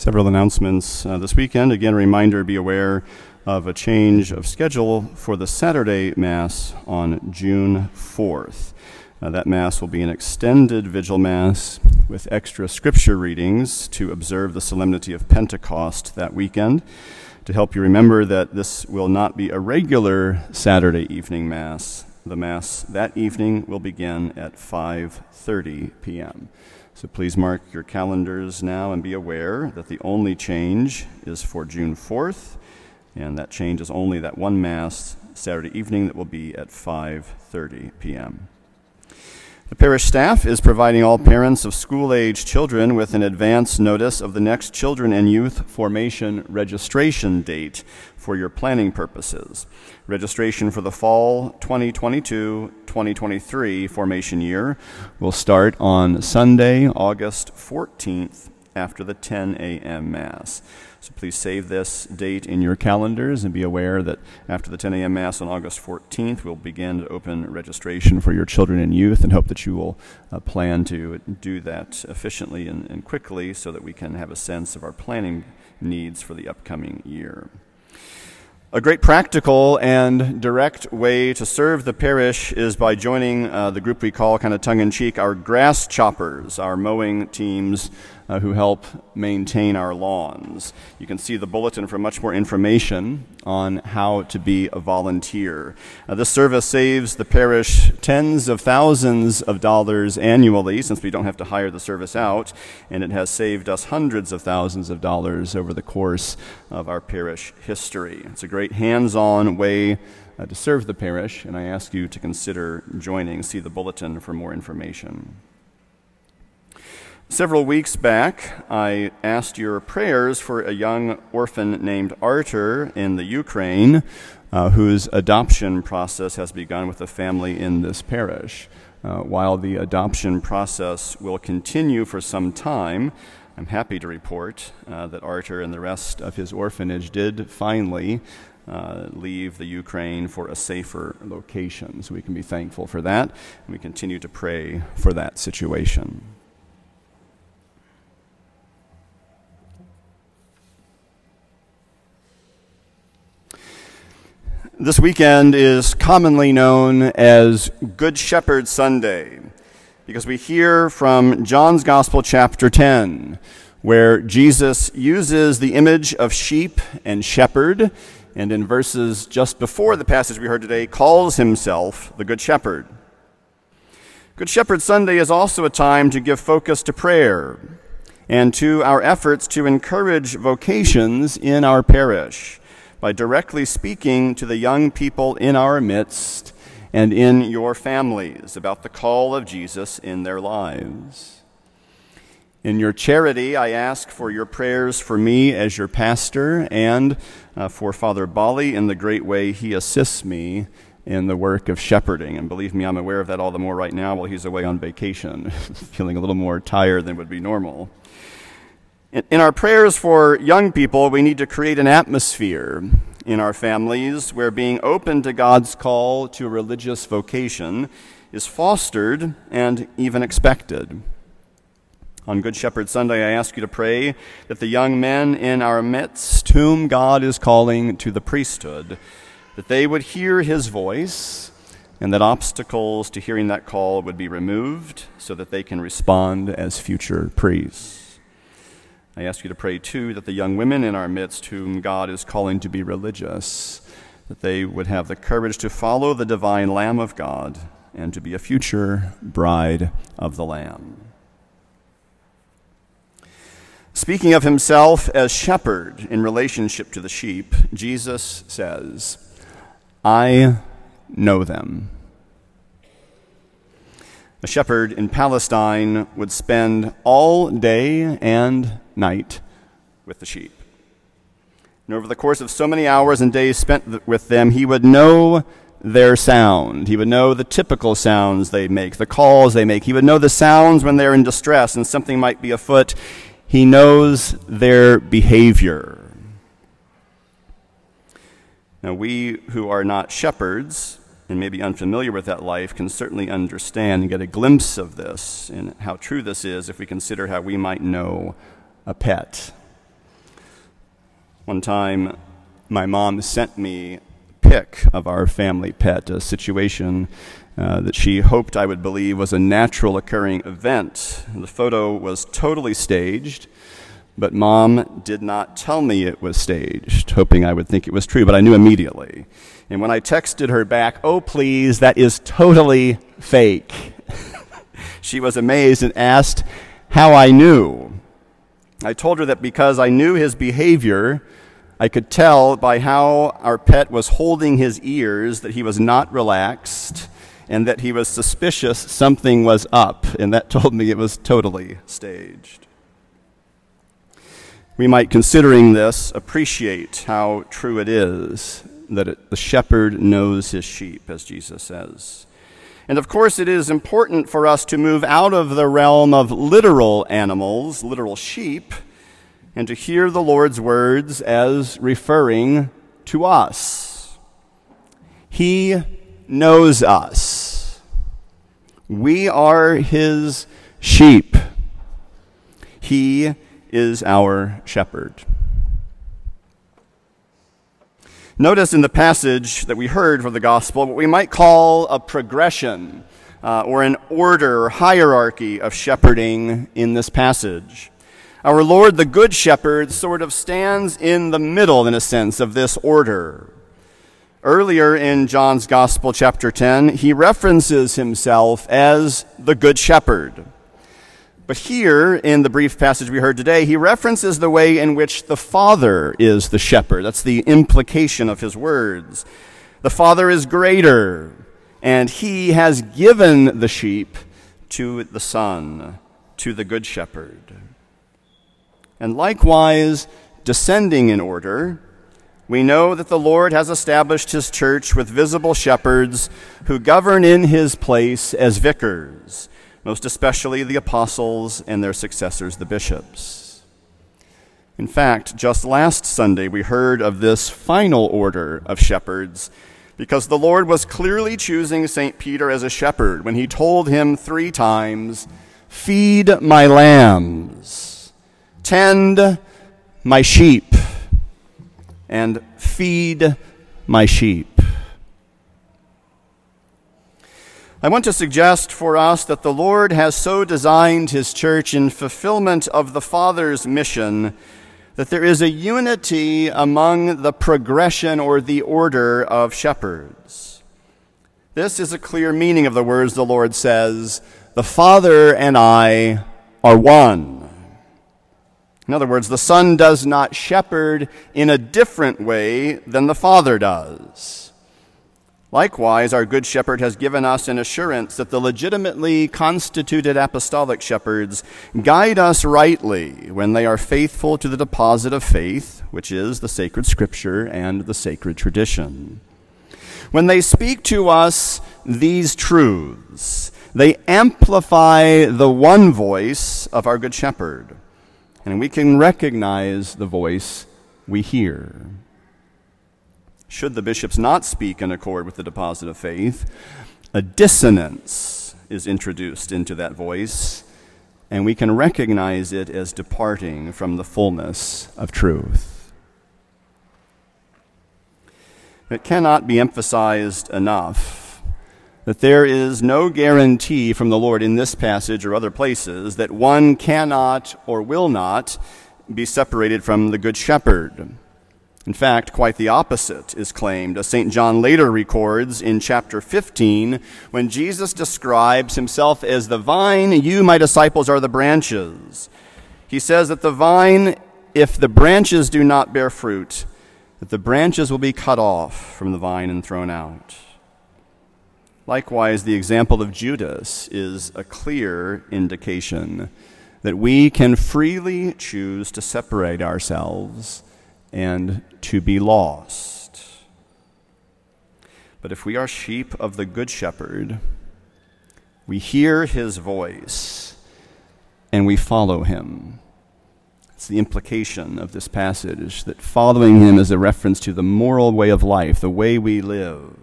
Several announcements uh, this weekend. Again, a reminder be aware of a change of schedule for the Saturday Mass on June 4th. Uh, that Mass will be an extended Vigil Mass with extra scripture readings to observe the solemnity of Pentecost that weekend. To help you remember that this will not be a regular Saturday evening Mass, the Mass that evening will begin at 5:30 p.m. So please mark your calendars now and be aware that the only change is for June 4th, and that change is only that one Mass Saturday evening that will be at 5:30 p.m. The parish staff is providing all parents of school age children with an advance notice of the next Children and Youth Formation registration date for your planning purposes. Registration for the fall 2022 2023 formation year will start on Sunday, August 14th after the 10 a.m. Mass. So please save this date in your calendars and be aware that after the 10 a.m. Mass on August 14th, we'll begin to open registration for your children and youth and hope that you will uh, plan to do that efficiently and, and quickly so that we can have a sense of our planning needs for the upcoming year. A great practical and direct way to serve the parish is by joining uh, the group we call, kind of tongue in cheek, our grass choppers, our mowing teams uh, who help maintain our lawns. You can see the bulletin for much more information on how to be a volunteer. Uh, this service saves the parish tens of thousands of dollars annually since we don't have to hire the service out, and it has saved us hundreds of thousands of dollars over the course of our parish history. It's a great hands on way. Uh, to serve the parish, and I ask you to consider joining. See the bulletin for more information. Several weeks back, I asked your prayers for a young orphan named Artur in the Ukraine, uh, whose adoption process has begun with a family in this parish. Uh, while the adoption process will continue for some time, I'm happy to report uh, that Artur and the rest of his orphanage did finally uh, leave the Ukraine for a safer location. So we can be thankful for that, and we continue to pray for that situation. This weekend is commonly known as Good Shepherd Sunday because we hear from John's Gospel, chapter 10, where Jesus uses the image of sheep and shepherd, and in verses just before the passage we heard today, calls himself the Good Shepherd. Good Shepherd Sunday is also a time to give focus to prayer and to our efforts to encourage vocations in our parish by directly speaking to the young people in our midst and in your families about the call of Jesus in their lives. In your charity, I ask for your prayers for me as your pastor and uh, for Father Bali in the great way he assists me in the work of shepherding. And believe me, I'm aware of that all the more right now while he's away on vacation, feeling a little more tired than would be normal. In our prayers for young people, we need to create an atmosphere in our families where being open to God's call to a religious vocation is fostered and even expected. On Good Shepherd Sunday, I ask you to pray that the young men in our midst, whom God is calling to the priesthood, that they would hear his voice and that obstacles to hearing that call would be removed so that they can respond as future priests. I ask you to pray too that the young women in our midst, whom God is calling to be religious, that they would have the courage to follow the divine Lamb of God and to be a future bride of the Lamb. Speaking of himself as shepherd in relationship to the sheep, Jesus says, I know them. A shepherd in Palestine would spend all day and night with the sheep. And over the course of so many hours and days spent with them, he would know their sound. He would know the typical sounds they make, the calls they make. He would know the sounds when they're in distress and something might be afoot. He knows their behavior. Now, we who are not shepherds and maybe unfamiliar with that life can certainly understand and get a glimpse of this and how true this is if we consider how we might know a pet. One time, my mom sent me a pic of our family pet, a situation uh, that she hoped I would believe was a natural occurring event. The photo was totally staged, but mom did not tell me it was staged, hoping I would think it was true, but I knew immediately. And when I texted her back, oh, please, that is totally fake, she was amazed and asked how I knew. I told her that because I knew his behavior, I could tell by how our pet was holding his ears that he was not relaxed and that he was suspicious something was up, and that told me it was totally staged. We might, considering this, appreciate how true it is that it, the shepherd knows his sheep, as Jesus says. And of course, it is important for us to move out of the realm of literal animals, literal sheep, and to hear the Lord's words as referring to us. He knows us. We are his sheep. He is our shepherd. Notice in the passage that we heard from the gospel what we might call a progression uh, or an order or hierarchy of shepherding in this passage. Our Lord, the Good Shepherd, sort of stands in the middle, in a sense, of this order. Earlier in John's Gospel, chapter 10, he references himself as the Good Shepherd. But here, in the brief passage we heard today, he references the way in which the Father is the shepherd. That's the implication of his words. The Father is greater, and he has given the sheep to the Son, to the Good Shepherd. And likewise, descending in order, we know that the Lord has established his church with visible shepherds who govern in his place as vicars most especially the apostles and their successors, the bishops. In fact, just last Sunday we heard of this final order of shepherds because the Lord was clearly choosing St. Peter as a shepherd when he told him three times, Feed my lambs, tend my sheep, and feed my sheep. I want to suggest for us that the Lord has so designed his church in fulfillment of the Father's mission that there is a unity among the progression or the order of shepherds. This is a clear meaning of the words the Lord says, The Father and I are one. In other words, the Son does not shepherd in a different way than the Father does. Likewise, our Good Shepherd has given us an assurance that the legitimately constituted apostolic shepherds guide us rightly when they are faithful to the deposit of faith, which is the sacred scripture and the sacred tradition. When they speak to us these truths, they amplify the one voice of our Good Shepherd, and we can recognize the voice we hear. Should the bishops not speak in accord with the deposit of faith, a dissonance is introduced into that voice, and we can recognize it as departing from the fullness of truth. It cannot be emphasized enough that there is no guarantee from the Lord in this passage or other places that one cannot or will not be separated from the Good Shepherd. In fact, quite the opposite is claimed, as St. John later records in chapter 15, when Jesus describes himself as the vine, you, my disciples, are the branches. He says that the vine, if the branches do not bear fruit, that the branches will be cut off from the vine and thrown out. Likewise, the example of Judas is a clear indication that we can freely choose to separate ourselves and to be lost. But if we are sheep of the Good Shepherd, we hear his voice and we follow him. It's the implication of this passage that following him is a reference to the moral way of life, the way we live.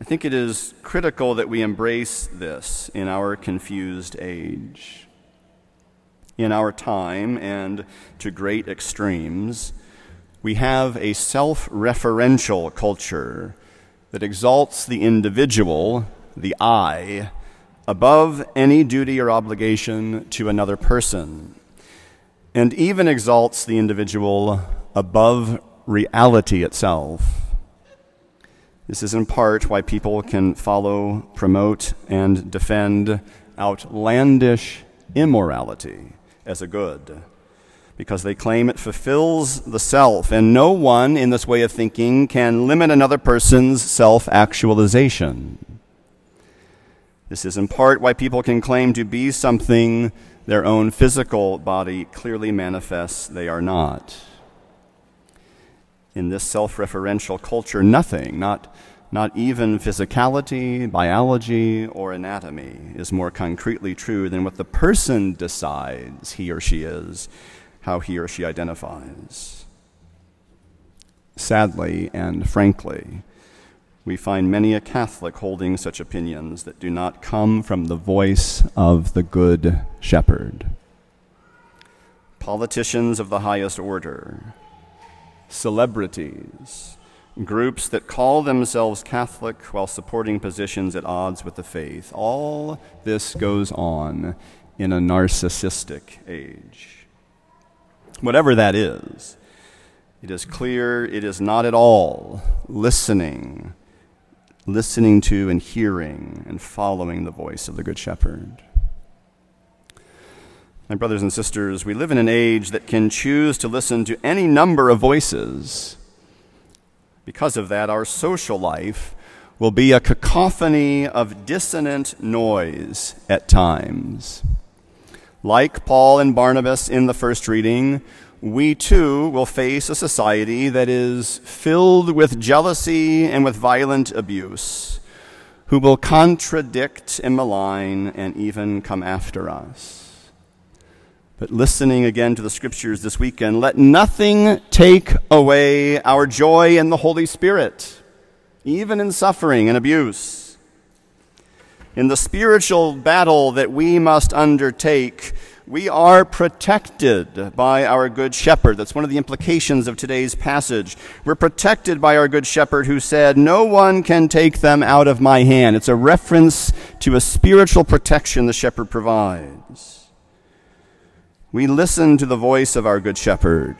I think it is critical that we embrace this in our confused age. In our time and to great extremes, we have a self referential culture that exalts the individual, the I, above any duty or obligation to another person, and even exalts the individual above reality itself. This is in part why people can follow, promote, and defend outlandish immorality as a good, because they claim it fulfills the self, and no one in this way of thinking can limit another person's self actualization. This is in part why people can claim to be something their own physical body clearly manifests they are not. In this self referential culture, nothing, not, not even physicality, biology, or anatomy, is more concretely true than what the person decides he or she is, how he or she identifies. Sadly and frankly, we find many a Catholic holding such opinions that do not come from the voice of the Good Shepherd. Politicians of the highest order, celebrities, groups that call themselves Catholic while supporting positions at odds with the faith, all this goes on in a narcissistic age. Whatever that is, it is clear it is not at all listening listening to and hearing and following the voice of the Good Shepherd. My brothers and sisters, we live in an age that can choose to listen to any number of voices. Because of that, our social life will be a cacophony of dissonant noise at times. Like Paul and Barnabas in the first reading, we too will face a society that is filled with jealousy and with violent abuse, who will contradict and malign and even come after us. But listening again to the scriptures this weekend, let nothing take away our joy in the Holy Spirit, even in suffering and abuse. In the spiritual battle that we must undertake, we are protected by our Good Shepherd. That's one of the implications of today's passage. We're protected by our Good Shepherd who said, No one can take them out of my hand. It's a reference to a spiritual protection the shepherd provides. We listen to the voice of our Good Shepherd.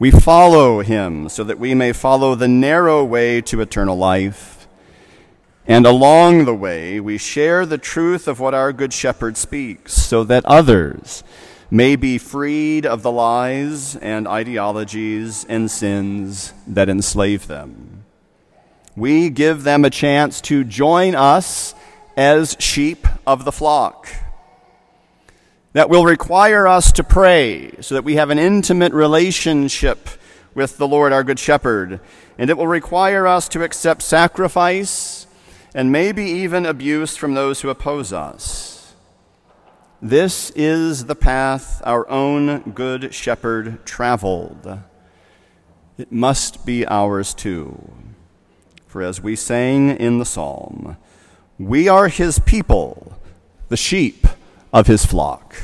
We follow him so that we may follow the narrow way to eternal life. And along the way, we share the truth of what our Good Shepherd speaks so that others may be freed of the lies and ideologies and sins that enslave them. We give them a chance to join us as sheep of the flock. That will require us to pray so that we have an intimate relationship with the Lord, our Good Shepherd. And it will require us to accept sacrifice and maybe even abuse from those who oppose us. This is the path our own Good Shepherd traveled. It must be ours too. For as we sang in the psalm, we are his people, the sheep of his flock.